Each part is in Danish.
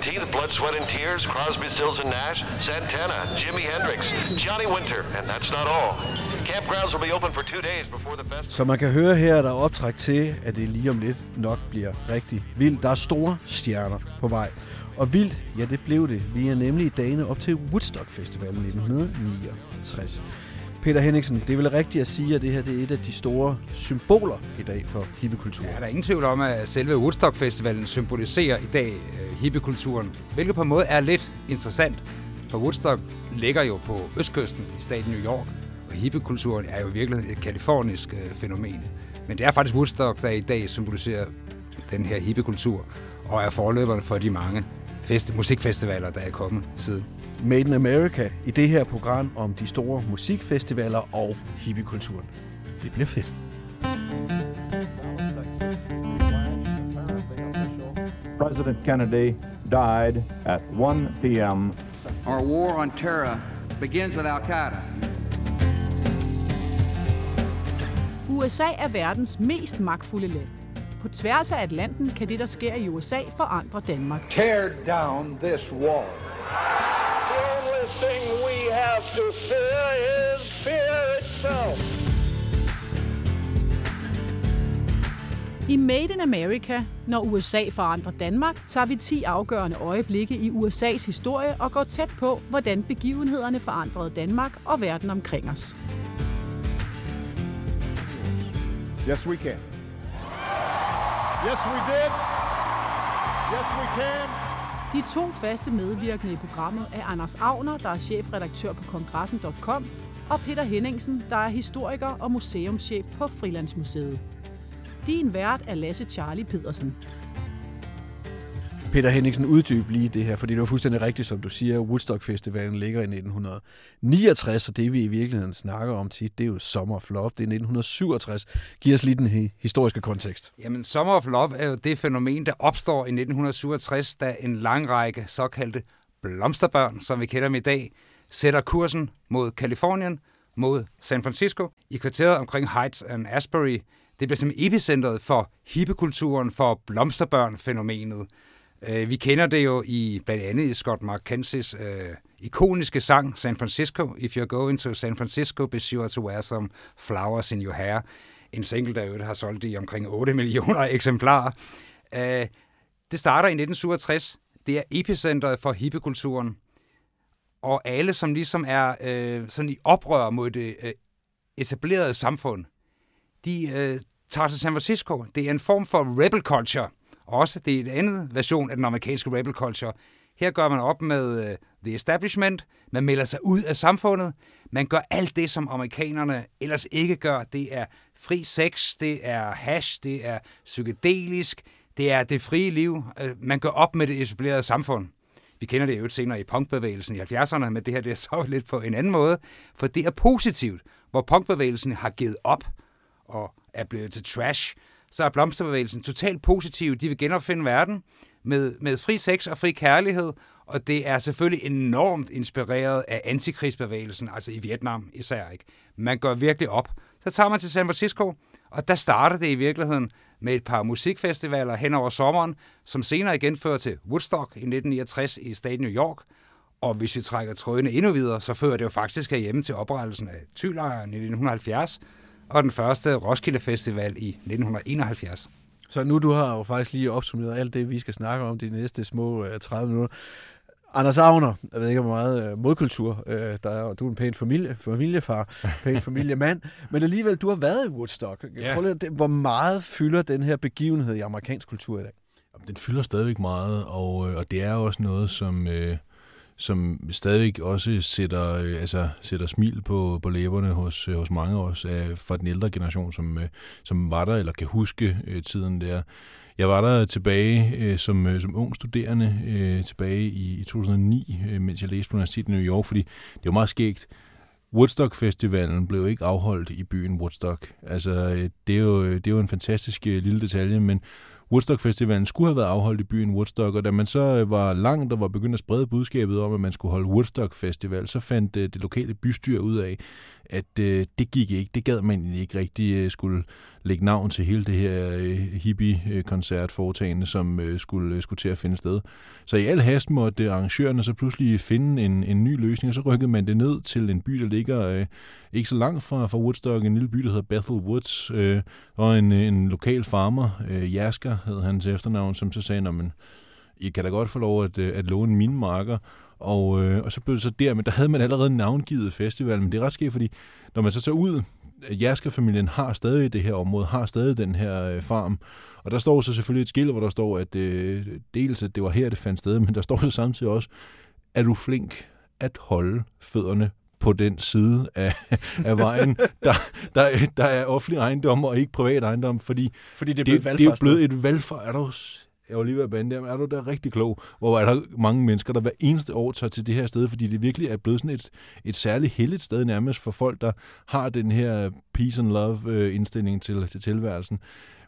August 17th, Blood, Sweat and Tears, Crosby, Stills and Nash, Santana, Jimi Hendrix, Johnny Winter, and that's not all. Campgrounds will be open for two days before the festival. Så man kan høre her, er der optræk til, at det lige om lidt nok bliver rigtig vildt. Der er store stjerner på vej. Og vildt, ja det blev det. Vi er nemlig i dagene op til Woodstock Festivalen 1969. Peter Henningsen, det er vel rigtigt at sige, at det her det er et af de store symboler i dag for hippiekulturen. Ja, der er ingen tvivl om, at selve Woodstock Festivalen symboliserer i dag uh, hippiekulturen, hvilket på en måde er lidt interessant, for Woodstock ligger jo på østkysten i staten New York, og hippiekulturen er jo virkelig et kalifornisk øh, fænomen. Men det er faktisk Woodstock, der i dag symboliserer den her hippiekultur, og er forløberen for de mange fest- musikfestivaler, der er kommet siden. Made in America i det her program om de store musikfestivaler og hippiekulturen. Det bliver fedt. President Kennedy died at 1 p.m. Our war on terror begins with Al Qaeda. USA er verdens mest magtfulde land. På tværs af Atlanten kan det, der sker i USA, forandre Danmark. Tear down this wall. Thing we have to fear is fear itself. I Made in America, når USA forandrer Danmark, tager vi 10 afgørende øjeblikke i USA's historie og går tæt på, hvordan begivenhederne forandrede Danmark og verden omkring os. Yes, we can. Yes, we did. Yes, we can. De to faste medvirkende i programmet er Anders Agner, der er chefredaktør på kongressen.com, og Peter Henningsen, der er historiker og museumschef på Frilandsmuseet. Din vært er Lasse Charlie Pedersen. Peter Henningsen, uddybe lige det her, fordi det var fuldstændig rigtigt, som du siger. Woodstock Festivalen ligger i 1969, og det vi i virkeligheden snakker om tit, det er jo Summer of Love. Det er 1967. Giv os lige den historiske kontekst. Jamen, Summer of Love er jo det fænomen, der opstår i 1967, da en lang række såkaldte blomsterbørn, som vi kender dem i dag, sætter kursen mod Kalifornien, mod San Francisco, i kvarteret omkring Heights and Asbury. Det bliver som epicentret for hippekulturen, for blomsterbørn-fænomenet. Uh, vi kender det jo i blandt andet i Scott McKenzies øh, ikoniske sang San Francisco. If you're going to San Francisco, be sure to wear some flowers in your hair. En single, der jo har solgt i omkring 8 millioner eksemplarer. Øh, det starter i 1967. Det er epicentret for hippekulturen. Og alle, som ligesom er øh, sådan i oprør mod det øh, etablerede samfund, de øh, tager til San Francisco. Det er en form for rebel culture – også det er en anden version af den amerikanske rebel culture. Her gør man op med uh, the establishment, man melder sig ud af samfundet, man gør alt det, som amerikanerne ellers ikke gør. Det er fri sex, det er hash, det er psykedelisk, det er det frie liv. Uh, man gør op med det etablerede samfund. Vi kender det jo senere i punkbevægelsen i 70'erne, men det her det er så lidt på en anden måde, for det er positivt, hvor punkbevægelsen har givet op og er blevet til trash, så er blomsterbevægelsen totalt positiv. De vil genopfinde verden med, med fri sex og fri kærlighed, og det er selvfølgelig enormt inspireret af antikrigsbevægelsen, altså i Vietnam især. Ikke? Man går virkelig op. Så tager man til San Francisco, og der starter det i virkeligheden med et par musikfestivaler hen over sommeren, som senere igen fører til Woodstock i 1969 i staten New York. Og hvis vi trækker trådene endnu videre, så fører det jo faktisk herhjemme til oprettelsen af Tylejren i 1970, og den første Roskilde Festival i 1971. Så nu du har jo faktisk lige opsummeret alt det, vi skal snakke om de næste små 30 minutter. Anders Agner, jeg ved ikke, hvor meget modkultur der er, du er en pæn familie, familiefar, pæn familiemand, men alligevel, du har været i Woodstock. Ja. Prøv lige, hvor meget fylder den her begivenhed i amerikansk kultur i dag? Den fylder stadigvæk meget, og, og det er også noget, som... Øh som stadig også sætter, øh, altså, sætter smil på, på læberne hos, øh, hos mange af os øh, fra den ældre generation, som, øh, som var der eller kan huske øh, tiden der. Jeg var der tilbage øh, som, øh, som ung studerende øh, tilbage i, i 2009, øh, mens jeg læste på Universitetet i New York, fordi det var meget skægt. Woodstock-festivalen blev ikke afholdt i byen Woodstock. Altså, øh, det er jo, det er jo en fantastisk øh, lille detalje, men Woodstock-festivalen skulle have været afholdt i byen Woodstock, og da man så øh, var langt og var begyndt at sprede budskabet om, at man skulle holde Woodstock-festival, så fandt øh, det lokale bystyre ud af, at øh, det gik ikke. Det gad man ikke rigtig øh, skulle lægge navn til hele det her øh, hippie-koncert foretagende, som øh, skulle, øh, skulle til at finde sted. Så i al hast måtte øh, arrangørerne så pludselig finde en, en ny løsning, og så rykkede man det ned til en by, der ligger øh, ikke så langt fra, fra Woodstock, en lille by, der hedder Bethel Woods, øh, og en, øh, en lokal farmer, øh, Jasker hed hans efternavn, som så sagde, men I kan da godt få lov at, øh, at låne mine marker, og, øh, og så blev det så der, men der havde man allerede navngivet festivalen, men det er ret skægt, fordi når man så tager ud, Jasker-familien har stadig det her område, har stadig den her øh, farm, og der står så selvfølgelig et skilt, hvor der står, at øh, dels at det var her, det fandt sted, men der står så samtidig også, er du flink at holde fødderne på den side af, af vejen, der, der, der er offentlig ejendom og ikke privat ejendom, fordi, fordi det, er det, det er blevet et valgfart. Er du jeg var lige ved at bande der, er du der rigtig klog, hvor er der mange mennesker, der hver eneste år tager til det her sted, fordi det virkelig er blevet sådan et, et særligt heldigt sted nærmest for folk, der har den her peace and love øh, indstilling til, til tilværelsen.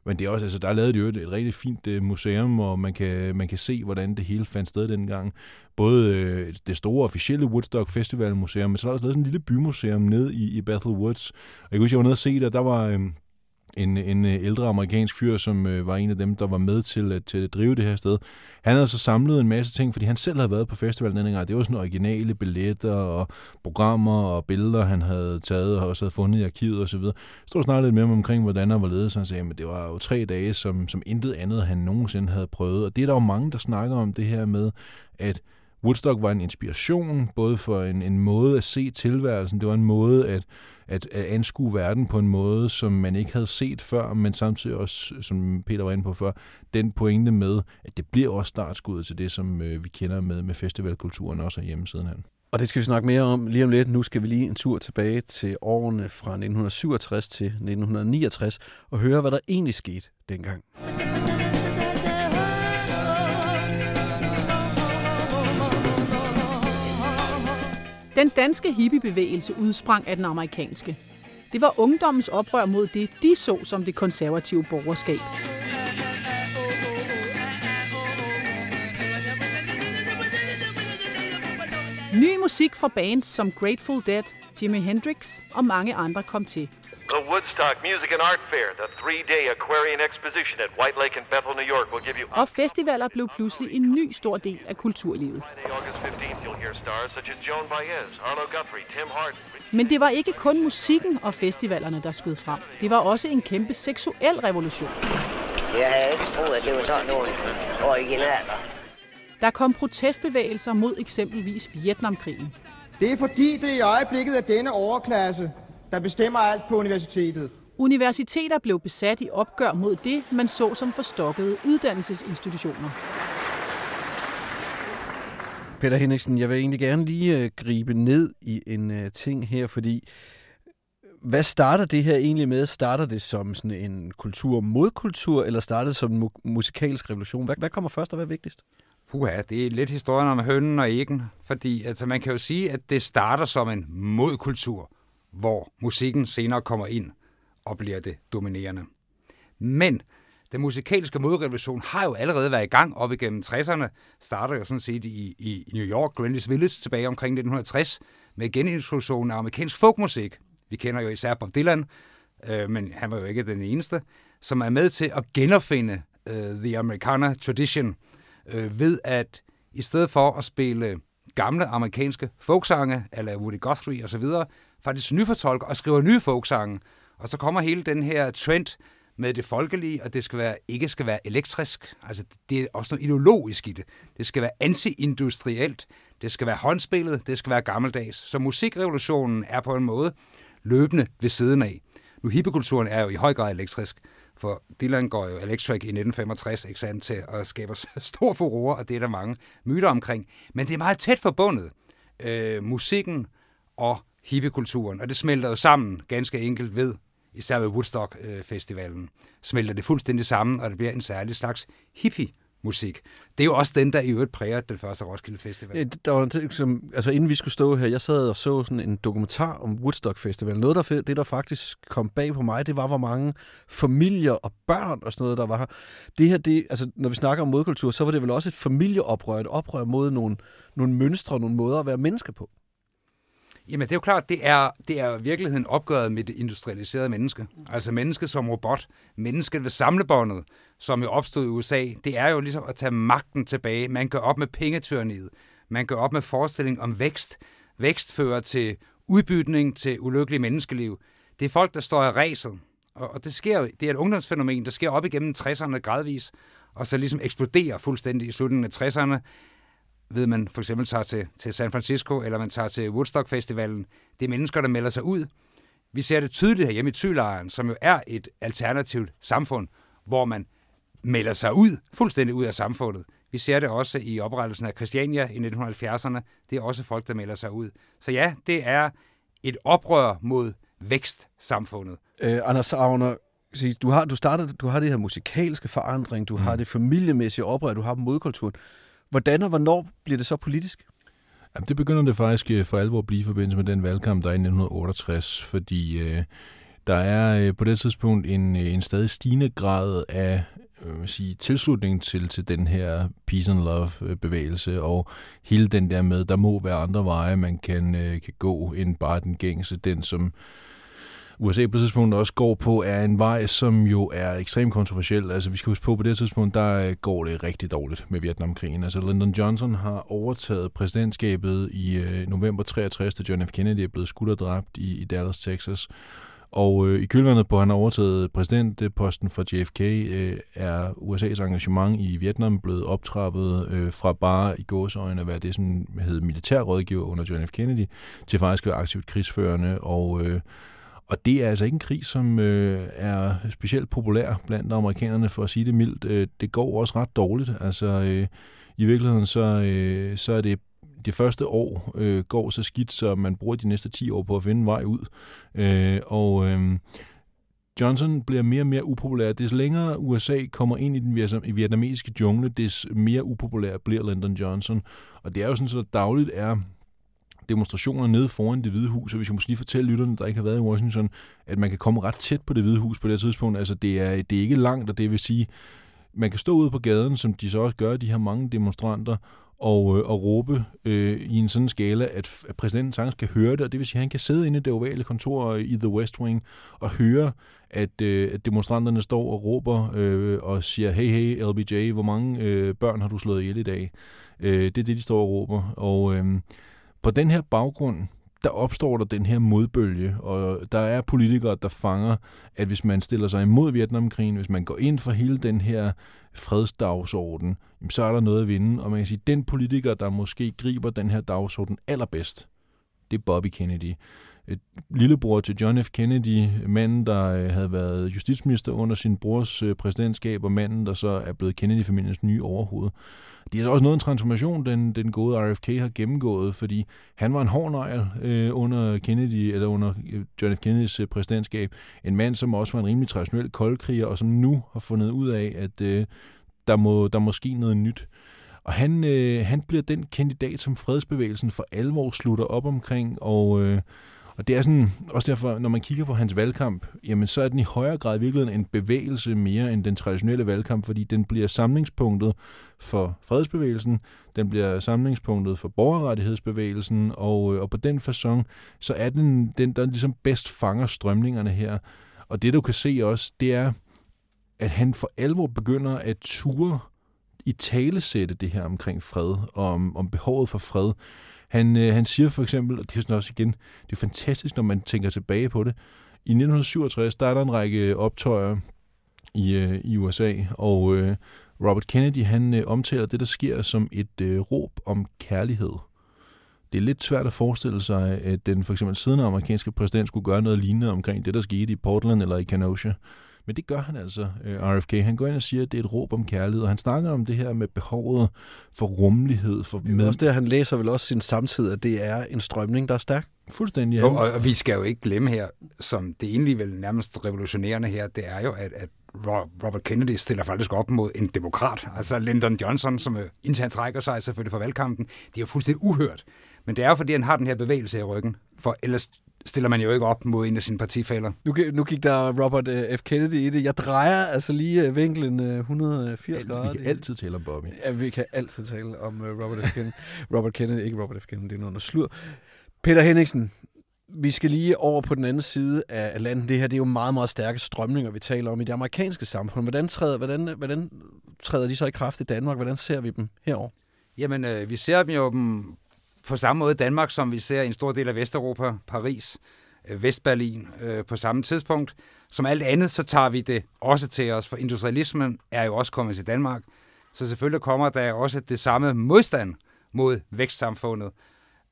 Men det er også, altså, der er lavet jo et, et rigtig fint uh, museum, og man kan, man kan se, hvordan det hele fandt sted dengang. Både øh, det store officielle Woodstock Festival Museum, men så er der også lavet sådan en lille bymuseum ned i, i Bethel Woods. Og jeg kunne huske, jeg var nede og se der, der var... Øh, en, en øh, ældre amerikansk fyr, som øh, var en af dem, der var med til at, til at drive det her sted. Han havde så samlet en masse ting, fordi han selv havde været på festivalen den gang. Det var sådan originale billetter og programmer og billeder, han havde taget og også havde fundet i arkivet osv. Så stod og snakkede lidt med ham omkring, hvordan han var ledet, så han sagde, at det var jo tre dage, som, som intet andet han nogensinde havde prøvet. Og det er der jo mange, der snakker om det her med, at Woodstock var en inspiration, både for en, en måde at se tilværelsen, det var en måde at, at, at anskue verden på en måde, som man ikke havde set før, men samtidig også, som Peter var inde på før, den pointe med, at det bliver også startskuddet til det, som øh, vi kender med, med festivalkulturen også af sidenhen. Og det skal vi snakke mere om lige om lidt. Nu skal vi lige en tur tilbage til årene fra 1967 til 1969 og høre, hvad der egentlig skete dengang. Den danske hippiebevægelse udsprang af den amerikanske. Det var ungdommens oprør mod det, de så som det konservative borgerskab. Ny musik fra bands som Grateful Dead, Jimi Hendrix og mange andre kom til. The Woodstock Music and Art Fair, the three-day Aquarian Exposition at White Lake in Bethel, New York, will give you... Og festivaler blev pludselig en ny stor del af kulturlivet. Friday, August 15th, you'll hear stars such as Joan Baez, Arlo Guthrie, Tim Hart, Men det var ikke kun musikken og festivalerne, der skød frem. Det var også en kæmpe seksuel revolution. Jeg havde ikke troet, at det var sådan nogle originaler. Der kom protestbevægelser mod eksempelvis Vietnamkrigen. Det er fordi, det i øjeblikket er denne overklasse, der bestemmer alt på universitetet. Universiteter blev besat i opgør mod det, man så som forstokkede uddannelsesinstitutioner. Peter Henriksen, jeg vil egentlig gerne lige uh, gribe ned i en uh, ting her, fordi hvad starter det her egentlig med? Starter det som sådan en kultur mod kultur, eller starter det som en mu- musikalsk revolution? Hvad, hvad kommer først og hvad er vigtigst? Puha, det er lidt historien om hønnen og æggen, fordi altså, man kan jo sige, at det starter som en modkultur, hvor musikken senere kommer ind og bliver det dominerende. Men den musikalske modrevolution har jo allerede været i gang op igennem 60'erne, starter jo sådan set i, i New York, Greenwich Village tilbage omkring 1960, med genintroduktionen af amerikansk folkmusik. Vi kender jo især Bob Dylan, øh, men han var jo ikke den eneste, som er med til at genopfinde øh, The Americana Tradition, øh, ved at i stedet for at spille gamle amerikanske folksange, eller Woody Guthrie osv., faktisk nyfortolker og skriver nye folksange. Og så kommer hele den her trend med det folkelige, og det skal være, ikke skal være elektrisk. Altså, det er også noget ideologisk i det. Det skal være anti-industrielt, det skal være håndspillet, det skal være gammeldags. Så musikrevolutionen er på en måde løbende ved siden af. Nu hippekulturen er jo i høj grad elektrisk, for Dylan går jo electric i 1965 ikke sandt, til at skabe stor furore, og det er der mange myter omkring. Men det er meget tæt forbundet, øh, musikken og hippiekulturen, og det smelter jo sammen ganske enkelt ved, især ved Woodstock-festivalen, smelter det fuldstændig sammen, og det bliver en særlig slags hippie musik. Det er jo også den, der i øvrigt præger den første Roskilde Festival. Der var en ting, som, altså inden vi skulle stå her, jeg sad og så sådan en dokumentar om Woodstock Festival. Noget, der, det der faktisk kom bag på mig, det var, hvor mange familier og børn og sådan noget, der var her. Det her, det, altså, når vi snakker om modkultur, så var det vel også et familieoprør, et oprør mod nogle, nogle mønstre, nogle måder at være menneske på. Jamen, det er jo klart, det er, det er virkeligheden opgøret med det industrialiserede menneske. Altså mennesket som robot, mennesket ved samlebåndet, som jo opstod i USA, det er jo ligesom at tage magten tilbage. Man gør op med pengetyrniet. Man gør op med forestilling om vækst. Vækst fører til udbytning, til ulykkelige menneskeliv. Det er folk, der står i ræset. Og, og det sker det er et ungdomsfænomen, der sker op igennem 60'erne gradvis, og så ligesom eksploderer fuldstændig i slutningen af 60'erne, ved man for eksempel tager til, til San Francisco, eller man tager til Woodstock Festivalen. Det er mennesker, der melder sig ud. Vi ser det tydeligt her hjemme i Thylejren, som jo er et alternativt samfund, hvor man melder sig ud, fuldstændig ud af samfundet. Vi ser det også i oprettelsen af Christiania i 1970'erne. Det er også folk, der melder sig ud. Så ja, det er et oprør mod vækstsamfundet. Øh, Anders Agner, du har, du, startede, du har det her musikalske forandring, du mm. har det familiemæssige oprør, du har modkulturen. Hvordan og hvornår bliver det så politisk? Jamen, det begynder det faktisk øh, for alvor at blive i forbindelse med den valgkamp, der er i 1968, fordi øh, der er øh, på det tidspunkt en, øh, en stadig stigende grad af øh, sige, tilslutning til, til den her peace and love øh, bevægelse, og hele den der med, der må være andre veje, man kan, øh, kan gå, end bare den gængse, den som USA på det tidspunkt også går på, er en vej, som jo er ekstremt kontroversiel. Altså vi skal huske på, på det tidspunkt, der øh, går det rigtig dårligt med Vietnamkrigen. Altså Lyndon Johnson har overtaget præsidentskabet i øh, november 63, da John F. Kennedy er blevet skudt og dræbt i, i Dallas, Texas. Og øh, i kølvandet på, at han har overtaget præsidentposten for JFK, øh, er USA's engagement i Vietnam blevet optrappet øh, fra bare i gåsøjne at være det, som hed militærrådgiver under John F. Kennedy, til faktisk at være aktivt krigsførende og... Øh, og det er altså ikke en krig, som øh, er specielt populær blandt amerikanerne, for at sige det mildt. Øh, det går også ret dårligt. Altså, øh, i virkeligheden så, øh, så er det det første år øh, går så skidt, så man bruger de næste 10 år på at finde en vej ud. Øh, og øh, Johnson bliver mere og mere upopulær. Des længere USA kommer ind i den vietnamesiske jungle, des mere upopulær bliver Lyndon Johnson. Og det er jo sådan, at dagligt er demonstrationer nede foran det hvide hus, og vi skal måske lige fortælle lytterne, der ikke har været i Washington, at man kan komme ret tæt på det hvide hus på det tidspunkt. Altså det er, det er ikke langt, og det vil sige, man kan stå ude på gaden, som de så også gør, de her mange demonstranter, og, øh, og råbe øh, i en sådan skala, at, at præsidenten sagtens kan høre det, og det vil sige, at han kan sidde inde i det ovale kontor i The West Wing og høre, at, øh, at demonstranterne står og råber øh, og siger, hey, hey, LBJ, hvor mange øh, børn har du slået ihjel i dag? Øh, det er det, de står og råber. Og øh, på den her baggrund, der opstår der den her modbølge, og der er politikere, der fanger, at hvis man stiller sig imod Vietnamkrigen, hvis man går ind for hele den her fredsdagsorden, så er der noget at vinde. Og man kan sige, at den politiker, der måske griber den her dagsorden allerbedst, det er Bobby Kennedy. Et lillebror til John F. Kennedy, manden, der øh, havde været justitsminister under sin brors øh, præsidentskab, og manden, der så er blevet Kennedy-familiens nye overhoved. Det er også noget en transformation, den, den gode RFK har gennemgået, fordi han var en hård nøgl øh, under Kennedy, eller under øh, John F. Kennedys præsidentskab. En mand, som også var en rimelig traditionel koldkriger, og som nu har fundet ud af, at øh, der, må, der må ske noget nyt. Og han, øh, han bliver den kandidat, som fredsbevægelsen for alvor slutter op omkring, og... Øh, og det er sådan, også derfor, når man kigger på hans valgkamp, jamen så er den i højere grad virkelig en bevægelse mere end den traditionelle valgkamp, fordi den bliver samlingspunktet for fredsbevægelsen, den bliver samlingspunktet for borgerrettighedsbevægelsen, og, øh, og på den façon, så er den, den, der ligesom bedst fanger strømningerne her. Og det du kan se også, det er, at han for alvor begynder at ture i talesætte det her omkring fred, og om, om behovet for fred. Han, øh, han siger for eksempel, og det er sådan også igen, det er fantastisk, når man tænker tilbage på det. I 1967, der er der en række optøjer i, øh, i USA, og øh, Robert Kennedy, han øh, omtaler det, der sker, som et øh, råb om kærlighed. Det er lidt svært at forestille sig, at den for eksempel siddende amerikanske præsident skulle gøre noget lignende omkring det, der skete i Portland eller i Kenosha. Men det gør han altså, øh, RFK. Han går ind og siger, at det er et råb om kærlighed, og han snakker om det her med behovet for rummelighed. For det er også det, han læser vel også sin samtid, at det er en strømning, der er stærk. Fuldstændig. Ja. Og, og vi skal jo ikke glemme her, som det egentlig vel nærmest revolutionerende her, det er jo, at, at Robert Kennedy stiller faktisk op mod en demokrat. Altså Lyndon Johnson, som indtil han trækker sig selvfølgelig for valgkampen, det er jo fuldstændig uhørt. Men det er jo, fordi han har den her bevægelse i ryggen. For ellers stiller man jo ikke op mod en af sine partifælder. Nu, nu gik der Robert uh, F. Kennedy i det. Jeg drejer altså lige uh, vinklen uh, 180 grader. Vi kan altid tale om Bobby. Ja, vi kan altid tale om Robert F. Kennedy. Robert Kennedy, ikke Robert F. Kennedy, det er noget, der slur. Peter Henningsen, vi skal lige over på den anden side af landet. Det her det er jo meget, meget stærke strømninger, vi taler om i det amerikanske samfund. Hvordan træder, hvordan, hvordan træder de så i kraft i Danmark? Hvordan ser vi dem herover? Jamen, øh, vi ser dem jo dem på samme måde Danmark, som vi ser i en stor del af Vesteuropa, Paris, øh, Vestberlin øh, på samme tidspunkt. Som alt andet, så tager vi det også til os, for industrialismen er jo også kommet til Danmark. Så selvfølgelig kommer der også det samme modstand mod vækstsamfundet.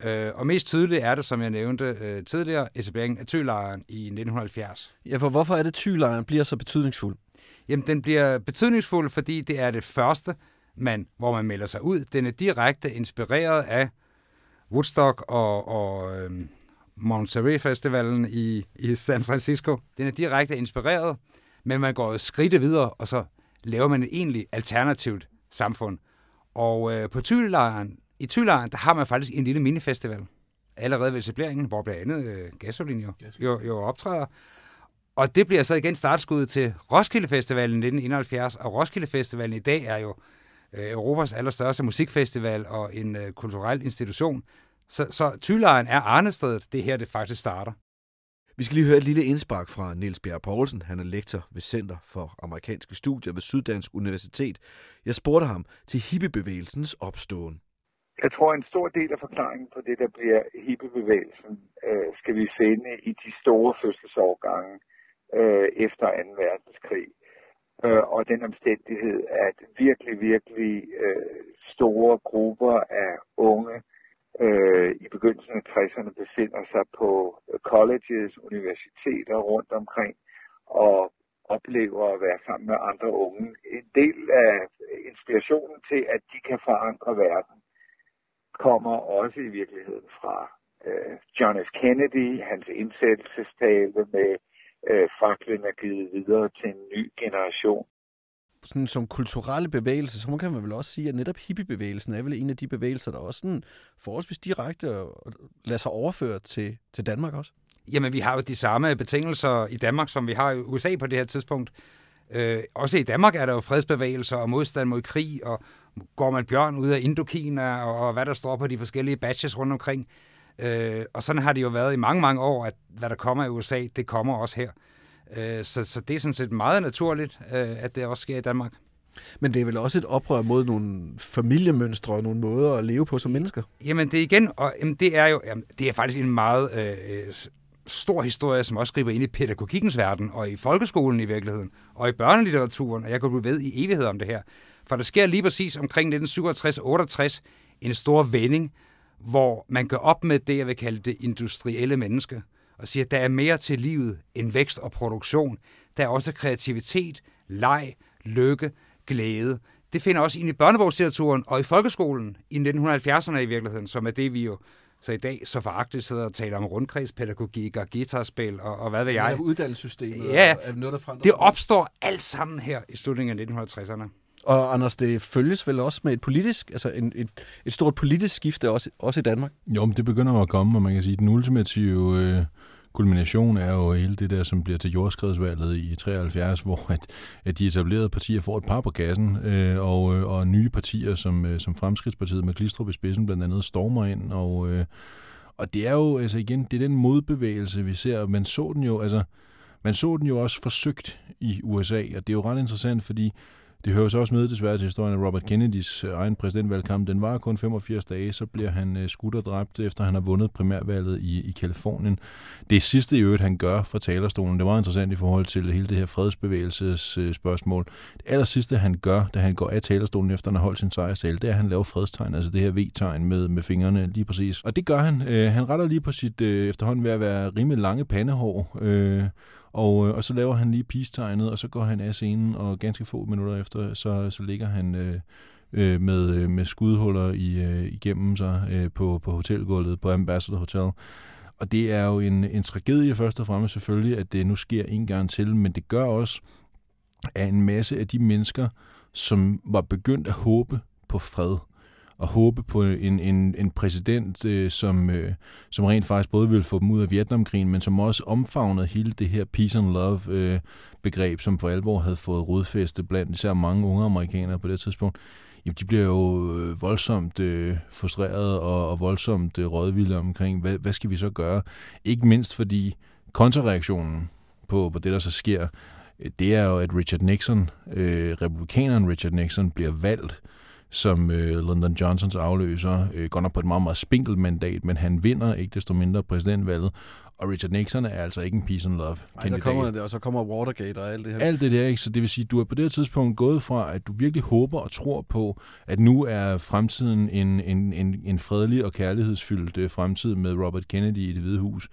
Øh, og mest tydeligt er det, som jeg nævnte øh, tidligere, etableringen af Thylejren i 1970. Ja, for hvorfor er det, Thylejren bliver så betydningsfuld? Jamen, den bliver betydningsfuld, fordi det er det første, man, hvor man melder sig ud. Den er direkte inspireret af Woodstock og, og øh, Monterey Festivalen i, i San Francisco. Den er direkte inspireret, men man går skridt videre, og så laver man et egentlig alternativt samfund. Og øh, på Thylejren, i Thylejren, der har man faktisk en lille minifestival allerede ved etableringen, hvor blandt andet øh, Gasolin jo, jo, jo optræder. Og det bliver så igen startskuddet til Roskilde Festivalen 1971, og Roskilde Festivalen i dag er jo Europas allerstørste musikfestival og en øh, kulturel institution. Så, så Thylejren er Arnestedet, det er her, det faktisk starter. Vi skal lige høre et lille indspark fra Niels Bjerg Poulsen. Han er lektor ved Center for Amerikanske Studier ved Syddansk Universitet. Jeg spurgte ham til hippiebevægelsens opståen. Jeg tror, en stor del af forklaringen på det, der bliver hippiebevægelsen, øh, skal vi finde i de store fødselsårgange øh, efter 2. verdenskrig. Øh, og den omstændighed, at virkelig, virkelig øh, store grupper af unge øh, i begyndelsen af 60'erne befinder sig på colleges, universiteter rundt omkring og oplever at være sammen med andre unge. En del af inspirationen til, at de kan forandre verden, kommer også i virkeligheden fra øh, John F. Kennedy, hans indsættelsestale med øh, faklen er givet videre til en ny generation. Sådan som kulturelle bevægelse, så kan man vel også sige, at netop hippiebevægelsen er vel en af de bevægelser, der også sådan forholdsvis direkte lader sig overføre til, til Danmark også. Jamen, vi har jo de samme betingelser i Danmark, som vi har i USA på det her tidspunkt. Øh, også i Danmark er der jo fredsbevægelser og modstand mod krig, og går man bjørn ud af Indokina, og, og hvad der står på de forskellige badges rundt omkring. Øh, og sådan har det jo været i mange, mange år, at hvad der kommer i USA, det kommer også her. Øh, så, så det er sådan set meget naturligt, øh, at det også sker i Danmark. Men det er vel også et oprør mod nogle familiemønstre og nogle måder at leve på som mennesker? Jamen det igen, og jamen, det er jo jamen, det er faktisk en meget øh, stor historie, som også griber ind i pædagogikkens verden, og i folkeskolen i virkeligheden, og i børnelitteraturen, og jeg kunne blive ved i evighed om det her. For der sker lige præcis omkring 1967-68 en stor vending, hvor man gør op med det, jeg vil kalde det industrielle menneske, og siger, at der er mere til livet end vækst og produktion. Der er også kreativitet, leg, lykke, glæde. Det finder også ind i børnebogslitteraturen og i folkeskolen i 1970'erne i virkeligheden, som er det, vi jo så i dag så foragtigt sidder og taler om rundkredspædagogik og guitarspil og, og hvad ved jeg. Ja, uddannelsessystemet ja, er noget, der forandrer det opstår alt sammen her i slutningen af 1960'erne. Og Anders, det følges vel også med et politisk, altså en, et, et stort politisk skifte også, også i Danmark? Jo, men det begynder at komme, og man kan sige, at den ultimative øh, kulmination er jo hele det der, som bliver til jordskredsvalget i 73, hvor at, at de etablerede partier får et par på kassen, øh, og, øh, og nye partier, som, øh, som Fremskridtspartiet med Glistrup i spidsen blandt andet, stormer ind, og, øh, og det er jo, altså igen, det er den modbevægelse, vi ser, man så den jo, altså, man så den jo også forsøgt i USA, og det er jo ret interessant, fordi det hører så også med desværre til historien af Robert Kennedys øh, egen præsidentvalgkamp. Den var kun 85 dage, så bliver han øh, skudt og dræbt, efter han har vundet primærvalget i, i Kalifornien. Det sidste i øvrigt, han gør fra talerstolen, det var interessant i forhold til hele det her fredsbevægelses øh, spørgsmål. Det aller sidste, han gør, da han går af talerstolen, efter han har holdt sin sejrsal, det er, at han laver fredstegn, altså det her V-tegn med, med fingrene lige præcis. Og det gør han. Han retter lige på sit efterhånden ved at være rimelig lange pandehår, og, øh, og så laver han lige peace-tegnet, og så går han af scenen, og ganske få minutter efter, så, så ligger han øh, øh, med, øh, med skudhuller i, øh, igennem sig øh, på, på hotelgulvet på Ambassador Hotel. Og det er jo en, en tragedie først og fremmest selvfølgelig, at det nu sker en gang til, men det gør også, at en masse af de mennesker, som var begyndt at håbe på fred, at håbe på en, en, en præsident, øh, som, øh, som rent faktisk både ville få dem ud af Vietnamkrigen, men som også omfavnede hele det her peace and love øh, begreb, som for alvor havde fået rodfæste blandt især mange unge amerikanere på det tidspunkt. Jamen, de bliver jo øh, voldsomt øh, frustreret og, og voldsomt øh, rådvilde omkring, hvad, hvad skal vi så gøre? Ikke mindst fordi kontrareaktionen på, på det, der så sker, øh, det er jo, at Richard Nixon, øh, republikaneren Richard Nixon, bliver valgt som øh, Lyndon Johnsons afløser. Øh, går nok på et meget, meget spinkelt mandat, men han vinder ikke desto mindre præsidentvalget. Og Richard Nixon er altså ikke en peace and love Ej, der kommer det, og så kommer Watergate og alt det her. Alt det der, ikke? Så det vil sige, du er på det her tidspunkt gået fra, at du virkelig håber og tror på, at nu er fremtiden en, en, en, en fredelig og kærlighedsfyldt øh, fremtid med Robert Kennedy i det hvide hus.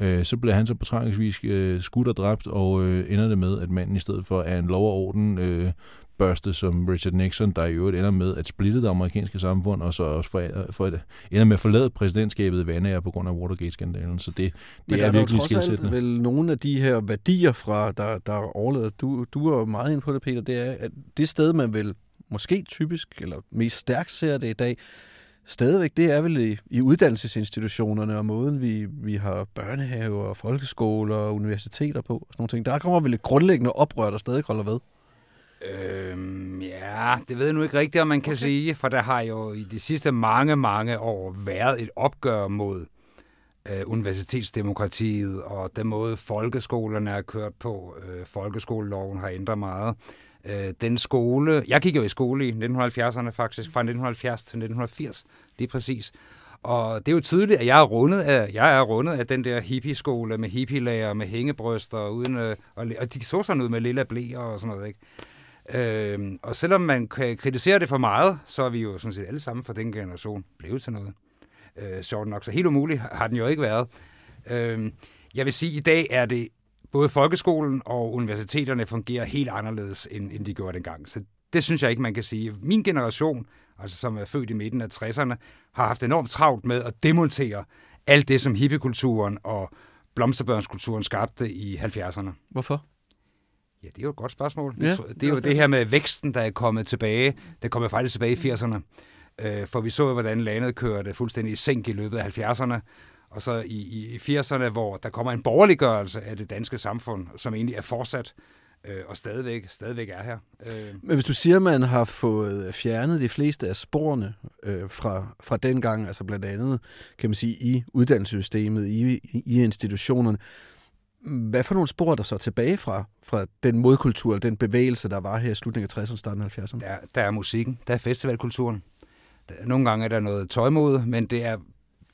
Øh, så bliver han så på tragisk vis øh, skudt og dræbt, og øh, ender det med, at manden i stedet for er en lov og orden øh, børste som Richard Nixon, der i øvrigt ender med at splitte det amerikanske samfund, og så også for, for ender med at forlade præsidentskabet i vandager på grund af Watergate-skandalen. Så det, det Men er, er virkelig skilsættende. vel nogle af de her værdier, fra, der, der overlader, du, du er meget inde på det, Peter, det er, at det sted, man vil måske typisk, eller mest stærkt ser det i dag, stadigvæk, det er vel i, i uddannelsesinstitutionerne og måden, vi, vi har børnehaver, folkeskoler og universiteter på. Og sådan nogle ting. Der kommer vel et grundlæggende oprør, der stadig holder ved. Øhm, ja, det ved jeg nu ikke rigtigt, om man kan okay. sige, for der har jo i de sidste mange, mange år været et opgør mod øh, universitetsdemokratiet og den måde folkeskolerne er kørt på. Øh, folkeskoleloven har ændret meget. Øh, den skole, jeg gik jo i skole i 1970'erne faktisk, fra 1970 til 1980, lige præcis. Og det er jo tydeligt, at jeg er rundet af, jeg er rundet af den der hippie-skole med hippie med hængebryster, uden, øh, og, og de så sådan ud med lille blæer og sådan noget, ikke? Øh, og selvom man kan kritisere det for meget, så er vi jo sådan set alle sammen for den generation blevet til noget. Øh, sjovt nok, så helt umuligt har den jo ikke været. Øh, jeg vil sige, at i dag er det både folkeskolen og universiteterne fungerer helt anderledes, end, end de gjorde dengang. Så det synes jeg ikke, man kan sige. Min generation, altså som er født i midten af 60'erne, har haft enormt travlt med at demontere alt det, som hippiekulturen og blomsterbørnskulturen skabte i 70'erne. Hvorfor? Ja, det er jo et godt spørgsmål. Ja, det er jo det her med væksten, der er kommet tilbage. Det kommer faktisk tilbage i 80'erne. Øh, for vi så jo, hvordan landet kørte fuldstændig i sænk i løbet af 70'erne. Og så i, i, i 80'erne, hvor der kommer en borgerliggørelse af det danske samfund, som egentlig er fortsat øh, og stadigvæk, stadigvæk er her. Øh. Men hvis du siger, at man har fået fjernet de fleste af sporene øh, fra, fra dengang, altså blandt andet, kan man sige, i uddannelsessystemet, i, i, i institutionerne, hvad for nogle spor er der så tilbage fra, fra den modkultur, den bevægelse, der var her i slutningen af 60'erne, starten af 70'erne? Der, der er musikken, der er festivalkulturen. Der, nogle gange er der noget tøjmod, men det er,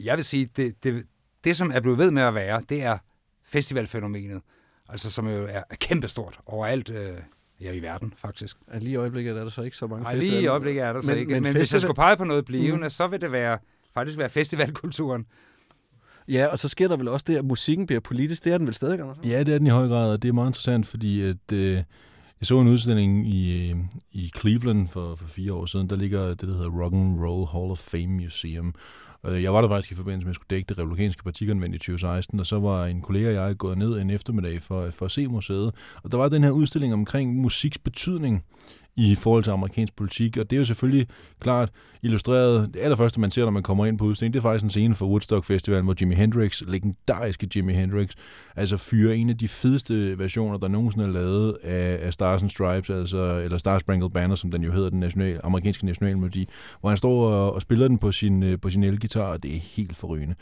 jeg vil sige, det, det, det som er blevet ved med at være, det er festivalfænomenet, altså som jo er, er kæmpestort overalt øh, ja, i verden, faktisk. Ja, lige i øjeblikket er der så ikke så mange Nej, festivaler. lige i øjeblikket er der så men, ikke. Men, men festival... hvis jeg skulle pege på noget blivende, mm. så vil det være, faktisk være festivalkulturen. Ja, og så sker der vel også det, at musikken bliver politisk. Det er den vel stadig, Anders? Ja, det er den i høj grad, og det er meget interessant, fordi at, øh, jeg så en udstilling i, øh, i Cleveland for, for fire år siden. Der ligger det, der hedder Rock and Roll Hall of Fame Museum. Øh, jeg var der faktisk i forbindelse med, at jeg skulle dække det republikanske partikonvent i 2016, og så var en kollega og jeg gået ned en eftermiddag for, for at se museet. Og der var den her udstilling omkring musiks betydning i forhold til amerikansk politik, og det er jo selvfølgelig klart illustreret. Det allerførste, man ser, når man kommer ind på udstillingen, det er faktisk en scene fra Woodstock Festival, hvor Jimi Hendrix, legendariske Jimi Hendrix, altså fyrer en af de fedeste versioner, der nogensinde er lavet af, af Stars and Stripes, altså, eller Star Spangled Banner, som den jo hedder, den national, amerikanske nationalmelodi, hvor han står og, og spiller den på sin, øh, på sin elgitar, og det er helt forrygende.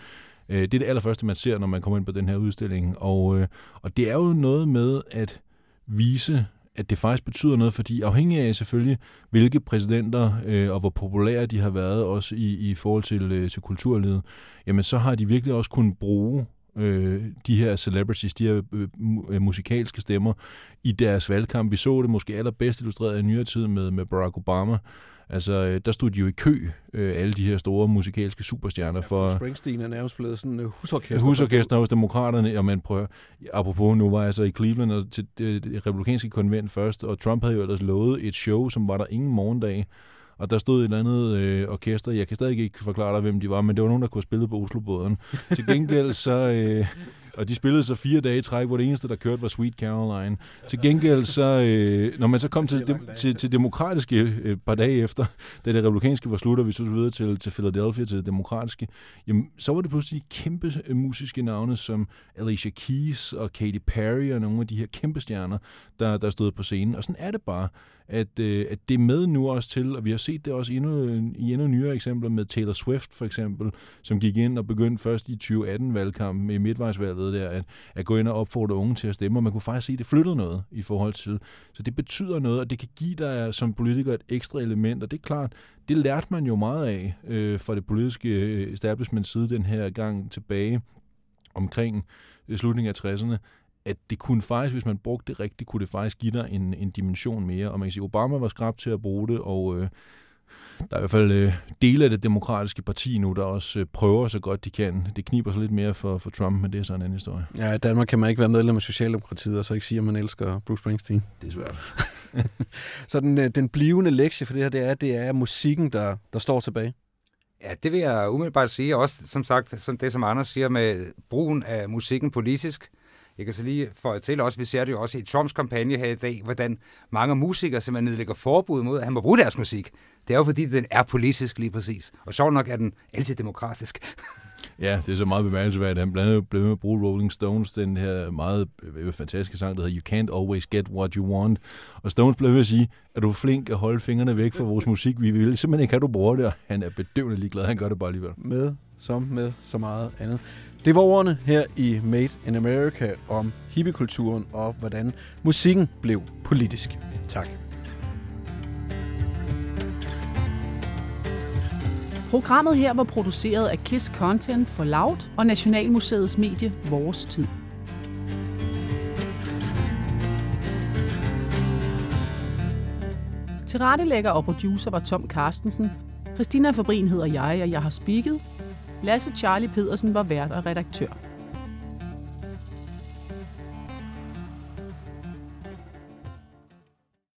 Øh, det er det allerførste, man ser, når man kommer ind på den her udstilling, og, øh, og det er jo noget med at vise at det faktisk betyder noget, fordi afhængig af selvfølgelig, hvilke præsidenter øh, og hvor populære de har været, også i, i forhold til, øh, til kulturlivet, jamen så har de virkelig også kunnet bruge øh, de her celebrities, de her øh, øh musikalske stemmer i deres valgkamp. Vi så det måske allerbedst illustreret i nyere tid med, med Barack Obama, Altså, øh, der stod de jo i kø, øh, alle de her store musikalske superstjerner. For, ja, Springsteen er nærmest blevet sådan en husorkester. Husorkester hos demokraterne. Og man prøver, apropos, nu var jeg så i Cleveland og til det, det republikanske konvent først, og Trump havde jo ellers lovet et show, som var der ingen morgendag. Og der stod et eller andet øh, orkester, jeg kan stadig ikke forklare dig, hvem de var, men det var nogen, der kunne spille på Oslobåden. Til gengæld så, øh, og de spillede så fire dage i træk, hvor det eneste, der kørte, var Sweet Caroline. Til gengæld, så, øh, når man så kom til, dem, til, til demokratiske øh, et par dage efter, da det republikanske var slut, og vi så videre til, til Philadelphia, til det demokratiske, jamen, så var det pludselig kæmpe øh, musiske navne, som Alicia Keys og Katy Perry og nogle af de her kæmpe stjerner, der, der stod på scenen. Og sådan er det bare at, øh, at det er med nu også til, og vi har set det også endnu, i endnu nyere eksempler med Taylor Swift for eksempel, som gik ind og begyndte først i 2018-valgkampen i midtvejsvalget der, at, at gå ind og opfordre unge til at stemme, og man kunne faktisk se, at det flyttede noget i forhold til. Så det betyder noget, og det kan give dig som politiker et ekstra element, og det er klart, det lærte man jo meget af øh, fra det politiske øh, establishment side den her gang tilbage omkring øh, slutningen af 60'erne, at det kunne faktisk, hvis man brugte det rigtigt, kunne det faktisk give dig en, en dimension mere. Og man kan sige, Obama var skrab til at bruge det, og øh, der er i hvert fald øh, dele af det demokratiske parti nu, der også øh, prøver så godt de kan. Det kniber så lidt mere for, for Trump, men det er så en anden historie. Ja, i Danmark kan man ikke være medlem af Socialdemokratiet, og så ikke sige, at man elsker Bruce Springsteen. Det er svært. så den, øh, den blivende lektie for det her, det er, det er musikken, der, der står tilbage. Ja, det vil jeg umiddelbart sige. Også som sagt, som det som Anders siger med brugen af musikken politisk. Jeg kan så lige få til også, vi ser det jo også i Trumps kampagne her i dag, hvordan mange musikere simpelthen nedlægger forbud mod, at han må bruge deres musik. Det er jo fordi, den er politisk lige præcis. Og sjovt nok er den altid demokratisk. ja, det er så meget bemærkelsesværdigt. Han blandt andet blev med at bruge Rolling Stones, den her meget øh, fantastiske sang, der hedder You Can't Always Get What You Want. Og Stones blev ved at sige, at du er flink at holde fingrene væk fra vores musik. Vi vil simpelthen ikke have, at du bruger det, og han er bedøvende ligeglad. Han gør det bare alligevel. Med som med så meget andet. Det var ordene her i Made in America om hippiekulturen og hvordan musikken blev politisk. Tak. Programmet her var produceret af KISS Content for Loud og Nationalmuseets medie Vores Tid. Tilrettelægger og producer var Tom Carstensen. Christina Fabrin hedder jeg, og jeg har speaket. Lasse Charlie Pedersen var vært og redaktør.